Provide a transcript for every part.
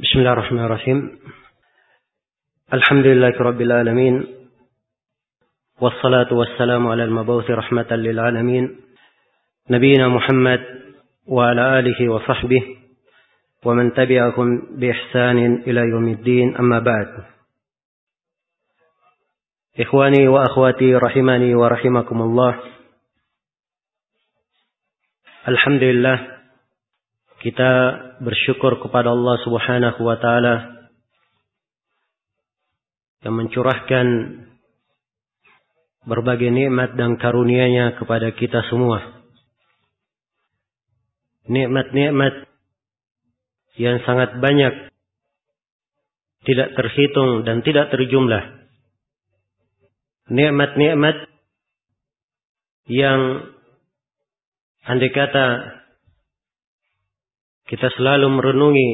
بسم الله الرحمن الرحيم. الحمد لله رب العالمين والصلاة والسلام على المبعوث رحمة للعالمين نبينا محمد وعلى آله وصحبه ومن تبعهم بإحسان إلى يوم الدين أما بعد. إخواني وأخواتي رحمني ورحمكم الله الحمد لله kita bersyukur kepada Allah Subhanahu wa taala yang mencurahkan berbagai nikmat dan karunia-Nya kepada kita semua. Nikmat-nikmat yang sangat banyak tidak terhitung dan tidak terjumlah. Nikmat-nikmat yang andai kata kita selalu merenungi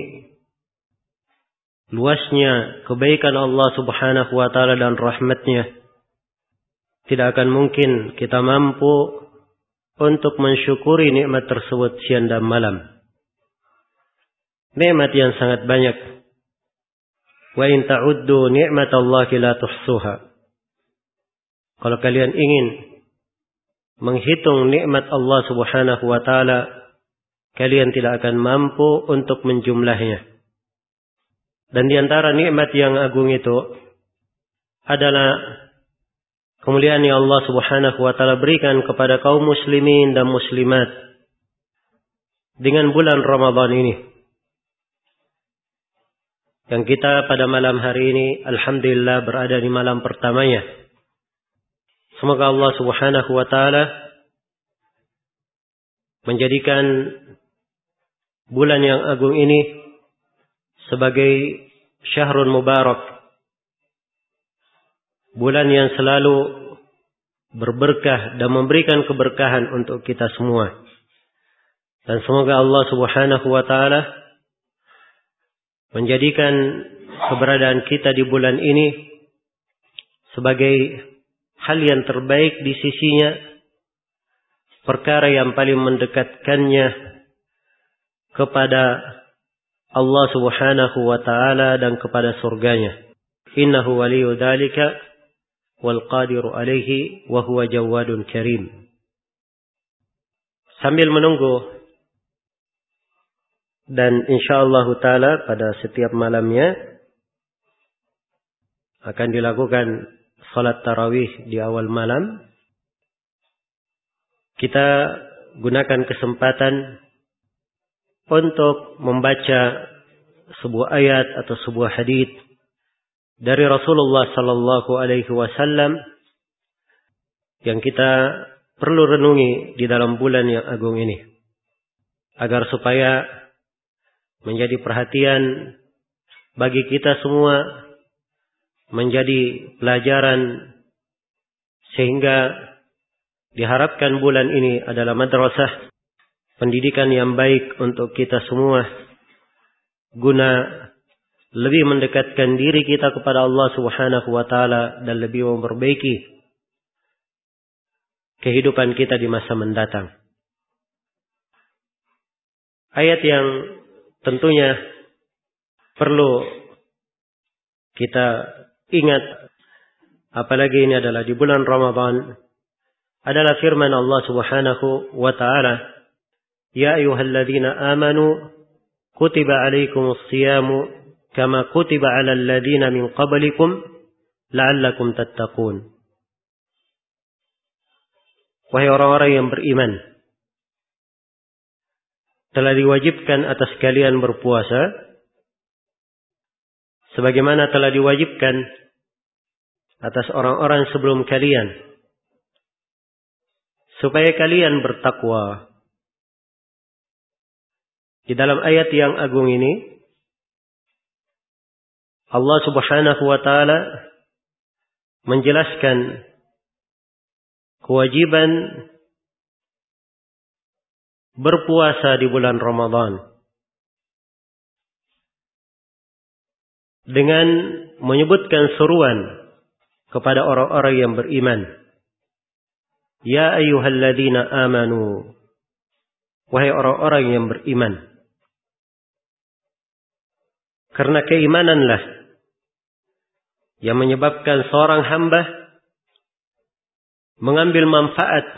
luasnya kebaikan Allah Subhanahu wa taala dan rahmatnya tidak akan mungkin kita mampu untuk mensyukuri nikmat tersebut siang dan malam. Nikmat yang sangat banyak. Wa in ta'uddu ni'matallahi la tuhsuha. Kalau kalian ingin menghitung nikmat Allah Subhanahu wa taala kalian tidak akan mampu untuk menjumlahnya. Dan di antara nikmat yang agung itu adalah kemuliaan yang Allah Subhanahu wa taala berikan kepada kaum muslimin dan muslimat dengan bulan Ramadan ini. Yang kita pada malam hari ini alhamdulillah berada di malam pertamanya. Semoga Allah Subhanahu wa taala menjadikan bulan yang agung ini sebagai syahrul mubarak. Bulan yang selalu berberkah dan memberikan keberkahan untuk kita semua. Dan semoga Allah Subhanahu wa taala menjadikan keberadaan kita di bulan ini sebagai hal yang terbaik di sisinya, perkara yang paling mendekatkannya kepada Allah Subhanahu wa taala dan kepada surganya. Innahu waliyu dzalika wal qadiru alaihi wa huwa jawadun karim. Sambil menunggu dan insyaallah taala pada setiap malamnya akan dilakukan salat tarawih di awal malam. Kita gunakan kesempatan untuk membaca sebuah ayat atau sebuah hadis dari Rasulullah sallallahu alaihi wasallam yang kita perlu renungi di dalam bulan yang agung ini. Agar supaya menjadi perhatian bagi kita semua menjadi pelajaran sehingga diharapkan bulan ini adalah madrasah pendidikan yang baik untuk kita semua guna lebih mendekatkan diri kita kepada Allah Subhanahu wa taala dan lebih memperbaiki kehidupan kita di masa mendatang. Ayat yang tentunya perlu kita ingat apalagi ini adalah di bulan Ramadan adalah firman Allah Subhanahu wa taala يا أيها الذين آمنوا كتب عليكم الصيام كما كتب على الذين من قبلكم لعلكم تتقون Wahai orang-orang yang beriman, telah diwajibkan atas kalian berpuasa, sebagaimana telah diwajibkan atas orang-orang sebelum kalian, supaya kalian bertakwa. Di dalam ayat yang agung ini, Allah Subhanahu wa taala menjelaskan kewajiban berpuasa di bulan Ramadan dengan menyebutkan seruan kepada orang-orang yang beriman. Ya ayyuhalladzina amanu wahai orang-orang yang beriman Karena keimananlah yang menyebabkan seorang hamba mengambil manfaat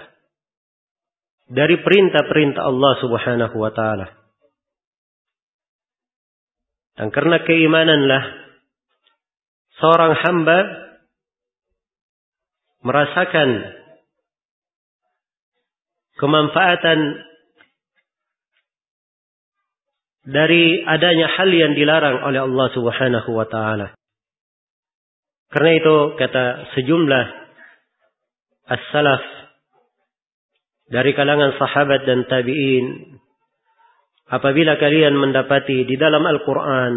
dari perintah-perintah Allah Subhanahu wa taala. Dan karena keimananlah seorang hamba merasakan kemanfaatan dari adanya hal yang dilarang oleh Allah Subhanahu wa taala. Karena itu kata sejumlah as-salaf dari kalangan sahabat dan tabi'in apabila kalian mendapati di dalam Al-Qur'an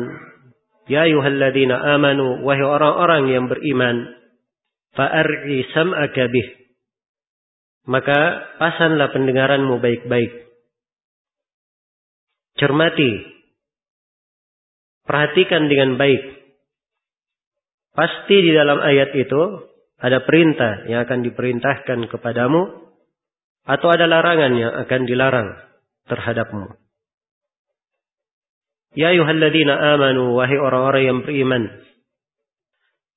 ya ayyuhalladzina amanu wahai orang-orang yang beriman fa'ar'i sam'aka bih maka pasanlah pendengaranmu baik-baik cermati, perhatikan dengan baik. Pasti di dalam ayat itu ada perintah yang akan diperintahkan kepadamu atau ada larangan yang akan dilarang terhadapmu. Ya ayuhalladzina amanu wahai orang-orang yang beriman.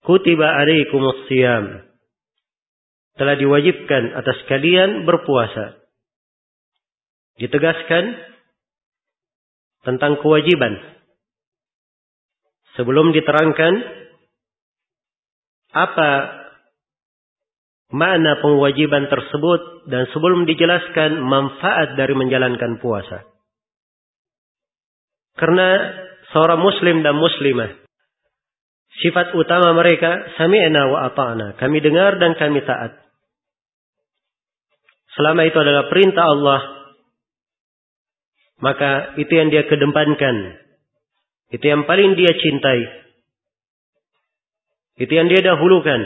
Kutiba alaikumus siyam. Telah diwajibkan atas kalian berpuasa. Ditegaskan tentang kewajiban. Sebelum diterangkan apa makna pengewajiban tersebut dan sebelum dijelaskan manfaat dari menjalankan puasa. Karena seorang muslim dan muslimah sifat utama mereka sami'na wa ata'na. Kami dengar dan kami taat. Selama itu adalah perintah Allah maka itu yang dia kedepankan. Itu yang paling dia cintai. Itu yang dia dahulukan.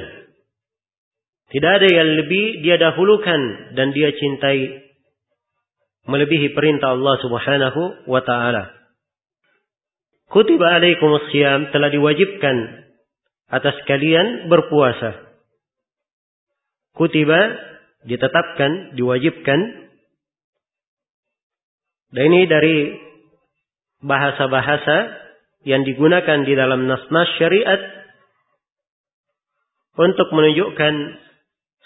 Tidak ada yang lebih dia dahulukan dan dia cintai melebihi perintah Allah Subhanahu wa taala. Kutiba alaikum siyam telah diwajibkan atas kalian berpuasa. Kutiba ditetapkan, diwajibkan dan ini dari bahasa-bahasa yang digunakan di dalam nas-nas syariat untuk menunjukkan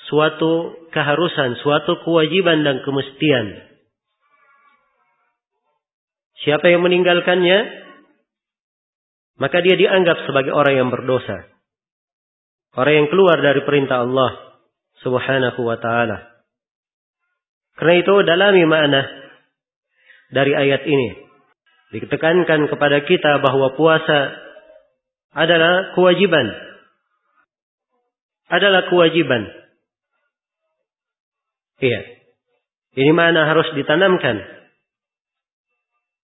suatu keharusan, suatu kewajiban dan kemestian. Siapa yang meninggalkannya, maka dia dianggap sebagai orang yang berdosa. Orang yang keluar dari perintah Allah subhanahu wa ta'ala. Karena itu dalami makna dari ayat ini. Ditekankan kepada kita bahwa puasa adalah kewajiban. Adalah kewajiban. Iya. Ini mana harus ditanamkan.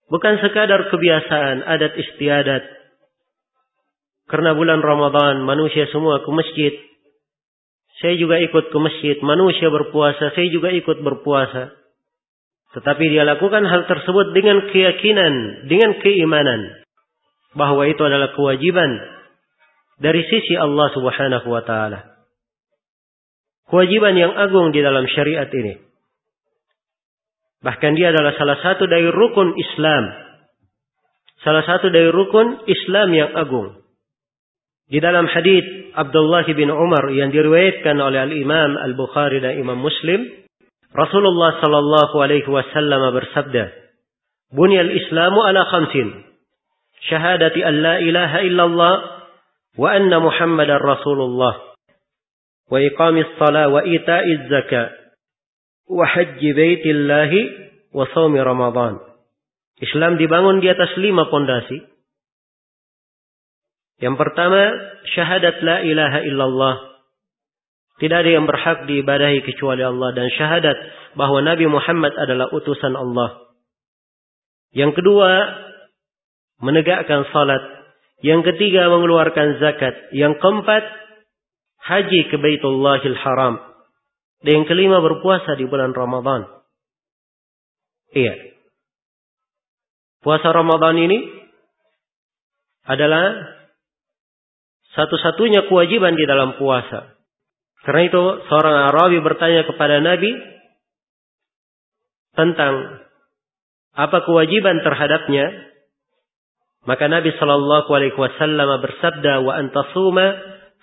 Bukan sekadar kebiasaan, adat istiadat. Karena bulan Ramadan manusia semua ke masjid. Saya juga ikut ke masjid. Manusia berpuasa, saya juga ikut berpuasa. Tetapi dia lakukan hal tersebut dengan keyakinan, dengan keimanan bahwa itu adalah kewajiban dari sisi Allah Subhanahu wa taala. Kewajiban yang agung di dalam syariat ini. Bahkan dia adalah salah satu dari rukun Islam. Salah satu dari rukun Islam yang agung. Di dalam hadis Abdullah bin Umar yang diriwayatkan oleh Al-Imam Al-Bukhari dan Imam Muslim, Rasulullah sallallahu alaihi wasallam bersabda, "Bunyal Islamu ala khamsin. Syahadati an la ilaha illallah wa anna Muhammadar Rasulullah wa iqamis salat wa ita'iz zakat wa hajji baitillahi wa shaumi Ramadan." Islam dibangun di atas lima pondasi. Yang pertama, syahadat la ilaha illallah tidak ada yang berhak diibadahi kecuali Allah dan syahadat bahwa Nabi Muhammad adalah utusan Allah. Yang kedua, menegakkan salat. Yang ketiga, mengeluarkan zakat. Yang keempat, haji ke Baitullahil Haram. Dan yang kelima, berpuasa di bulan Ramadan. Iya. Puasa Ramadan ini adalah satu-satunya kewajiban di dalam puasa. Karena itu seorang Arabi bertanya kepada Nabi tentang apa kewajiban terhadapnya. Maka Nabi Shallallahu Alaihi Wasallam bersabda, wa antasuma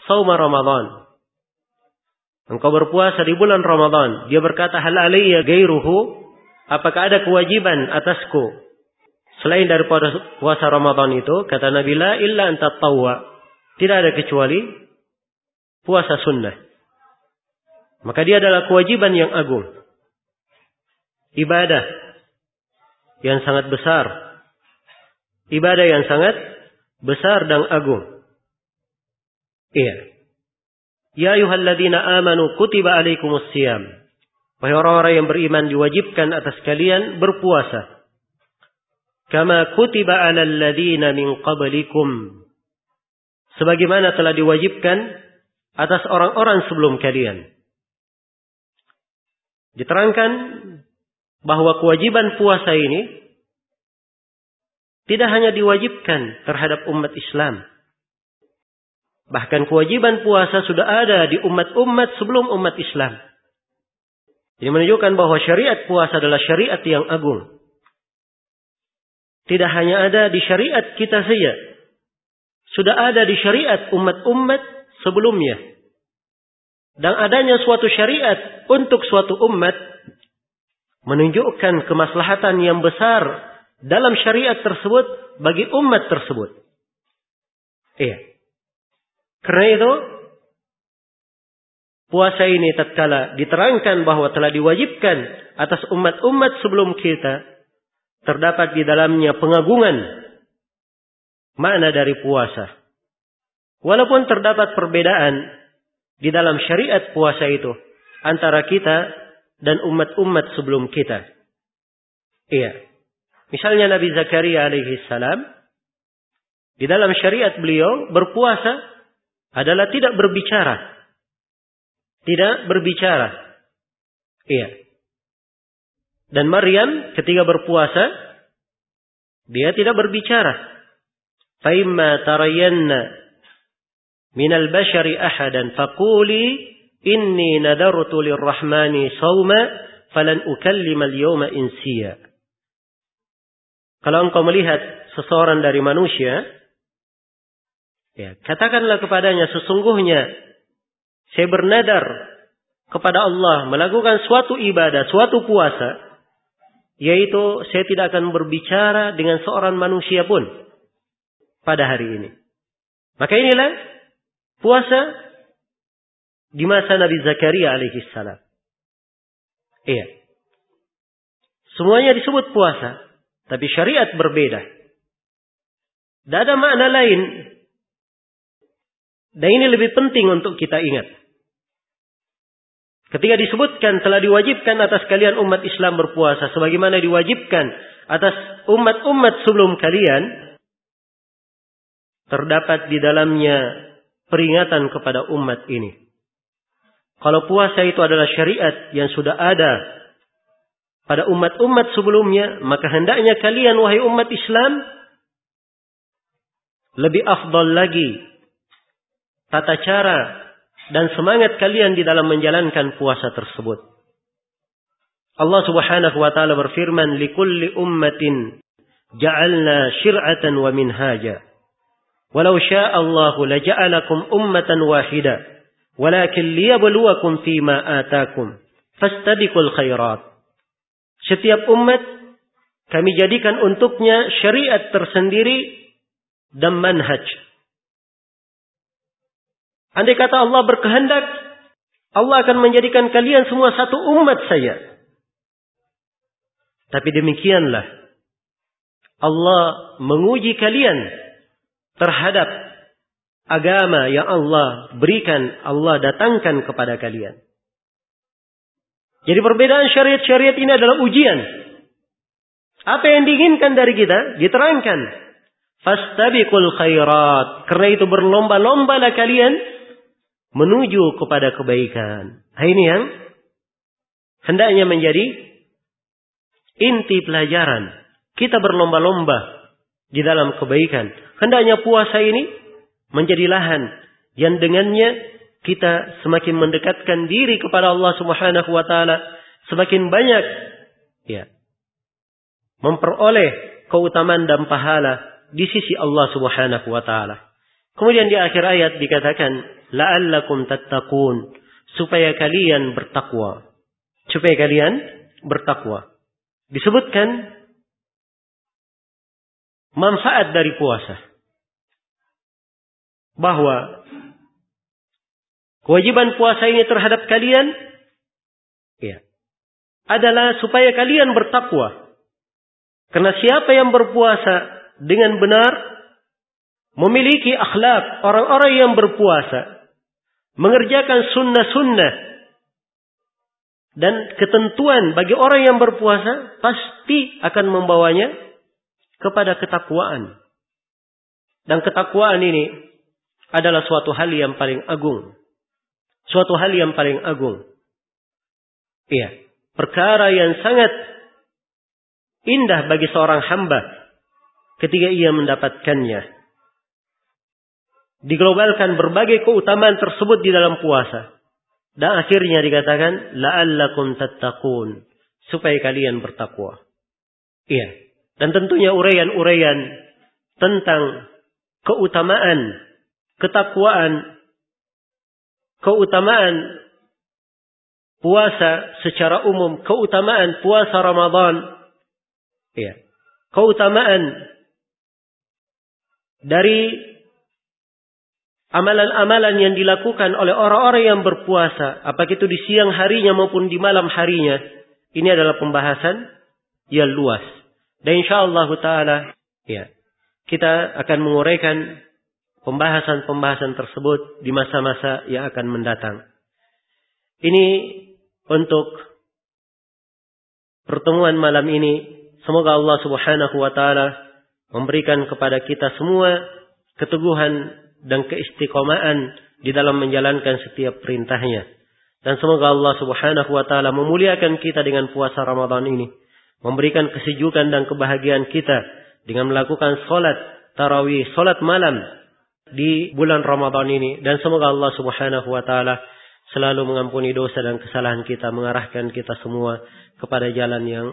sauma Ramadan. Engkau berpuasa di bulan Ramadan. Dia berkata, hal alaiya gairuhu. Apakah ada kewajiban atasku selain daripada puasa Ramadan itu? Kata Nabi, la illa anta tawwa. Tidak ada kecuali puasa sunnah. Maka dia adalah kewajiban yang agung. Ibadah yang sangat besar. Ibadah yang sangat besar dan agung. Iya. Ya ayuhalladzina amanu kutiba alaikumus siyam. Wahai orang-orang yang beriman diwajibkan atas kalian berpuasa. Kama kutiba alal ladzina min qablikum. Sebagaimana telah diwajibkan atas orang-orang sebelum kalian. Diterangkan bahwa kewajiban puasa ini tidak hanya diwajibkan terhadap umat Islam. Bahkan kewajiban puasa sudah ada di umat-umat sebelum umat Islam. Ini menunjukkan bahwa syariat puasa adalah syariat yang agung. Tidak hanya ada di syariat kita saja. Sudah ada di syariat umat-umat sebelumnya. Dan adanya suatu syariat untuk suatu umat menunjukkan kemaslahatan yang besar dalam syariat tersebut bagi umat tersebut. Iya. Karena itu puasa ini tatkala diterangkan bahwa telah diwajibkan atas umat-umat sebelum kita terdapat di dalamnya pengagungan makna dari puasa. Walaupun terdapat perbedaan di dalam syariat puasa itu antara kita dan umat-umat sebelum kita. Iya. Misalnya Nabi Zakaria alaihi salam di dalam syariat beliau berpuasa adalah tidak berbicara. Tidak berbicara. Iya. Dan Maryam ketika berpuasa dia tidak berbicara. Faimma tarayanna minal bashari ahadan faquli Inni nadartu lirrahmani sawma falan ukallima al-yawma insiya. Kalau engkau melihat seseorang dari manusia, ya, katakanlah kepadanya sesungguhnya saya bernadar kepada Allah melakukan suatu ibadah, suatu puasa, yaitu saya tidak akan berbicara dengan seorang manusia pun pada hari ini. Maka inilah puasa di masa Nabi Zakaria alaihi salam. Iya. Semuanya disebut puasa, tapi syariat berbeda. Tidak ada makna lain. Dan ini lebih penting untuk kita ingat. Ketika disebutkan telah diwajibkan atas kalian umat Islam berpuasa sebagaimana diwajibkan atas umat-umat sebelum kalian terdapat di dalamnya peringatan kepada umat ini. Kalau puasa itu adalah syariat yang sudah ada pada umat-umat sebelumnya, maka hendaknya kalian wahai umat Islam lebih afdal lagi tata cara dan semangat kalian di dalam menjalankan puasa tersebut. Allah Subhanahu wa taala berfirman, "Likulli ummatin ja'alna syir'atan wa minhaja. Walau syaa Allah laja'alakum ummatan wahidah." Walakin liyabluwakum fima atakum. Fastabiqul khairat. Setiap umat kami jadikan untuknya syariat tersendiri dan manhaj. Andai kata Allah berkehendak, Allah akan menjadikan kalian semua satu umat saja. Tapi demikianlah Allah menguji kalian terhadap agama yang Allah berikan, Allah datangkan kepada kalian. Jadi perbedaan syariat-syariat ini adalah ujian. Apa yang diinginkan dari kita? Diterangkan. Fastabiqul khairat. Karena itu berlomba-lombalah kalian menuju kepada kebaikan. Nah, ini yang hendaknya menjadi inti pelajaran. Kita berlomba-lomba di dalam kebaikan. Hendaknya puasa ini menjadi lahan yang dengannya kita semakin mendekatkan diri kepada Allah Subhanahu wa taala, semakin banyak ya memperoleh keutamaan dan pahala di sisi Allah Subhanahu wa taala. Kemudian di akhir ayat dikatakan la'allakum tattaqun supaya kalian bertakwa. Supaya kalian bertakwa. Disebutkan manfaat dari puasa. Bahwa kewajiban puasa ini terhadap kalian ya, adalah supaya kalian bertakwa. Karena siapa yang berpuasa dengan benar memiliki akhlak orang-orang yang berpuasa mengerjakan sunnah-sunnah dan ketentuan bagi orang yang berpuasa pasti akan membawanya kepada ketakwaan. Dan ketakwaan ini adalah suatu hal yang paling agung. Suatu hal yang paling agung. Iya. Perkara yang sangat indah bagi seorang hamba ketika ia mendapatkannya. Diglobalkan berbagai keutamaan tersebut di dalam puasa. Dan akhirnya dikatakan, la'allakum tattaqun. Supaya kalian bertakwa. Iya. Dan tentunya uraian-uraian tentang keutamaan, ketakwaan, keutamaan puasa secara umum, keutamaan puasa Ramadan, ya, keutamaan dari amalan-amalan yang dilakukan oleh orang-orang yang berpuasa, apakah itu di siang harinya maupun di malam harinya, ini adalah pembahasan yang luas. Dan insya Allah taala ya kita akan menguraikan pembahasan-pembahasan tersebut di masa-masa yang akan mendatang. Ini untuk pertemuan malam ini semoga Allah Subhanahu wa taala memberikan kepada kita semua keteguhan dan keistiqomahan di dalam menjalankan setiap perintahnya. Dan semoga Allah Subhanahu wa taala memuliakan kita dengan puasa Ramadan ini memberikan kesejukan dan kebahagiaan kita dengan melakukan solat tarawih, solat malam di bulan Ramadan ini. Dan semoga Allah subhanahu wa ta'ala selalu mengampuni dosa dan kesalahan kita, mengarahkan kita semua kepada jalan yang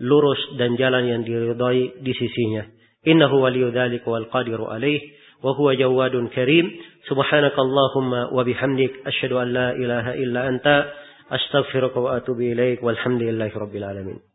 lurus dan jalan yang diridhai di sisinya. Innahu waliyu dzalika wal qadiru alaih wa huwa jawadun karim. Subhanakallahumma wa bihamdik asyhadu an la ilaha illa anta astaghfiruka wa atubu ilaik walhamdulillahi rabbil alamin.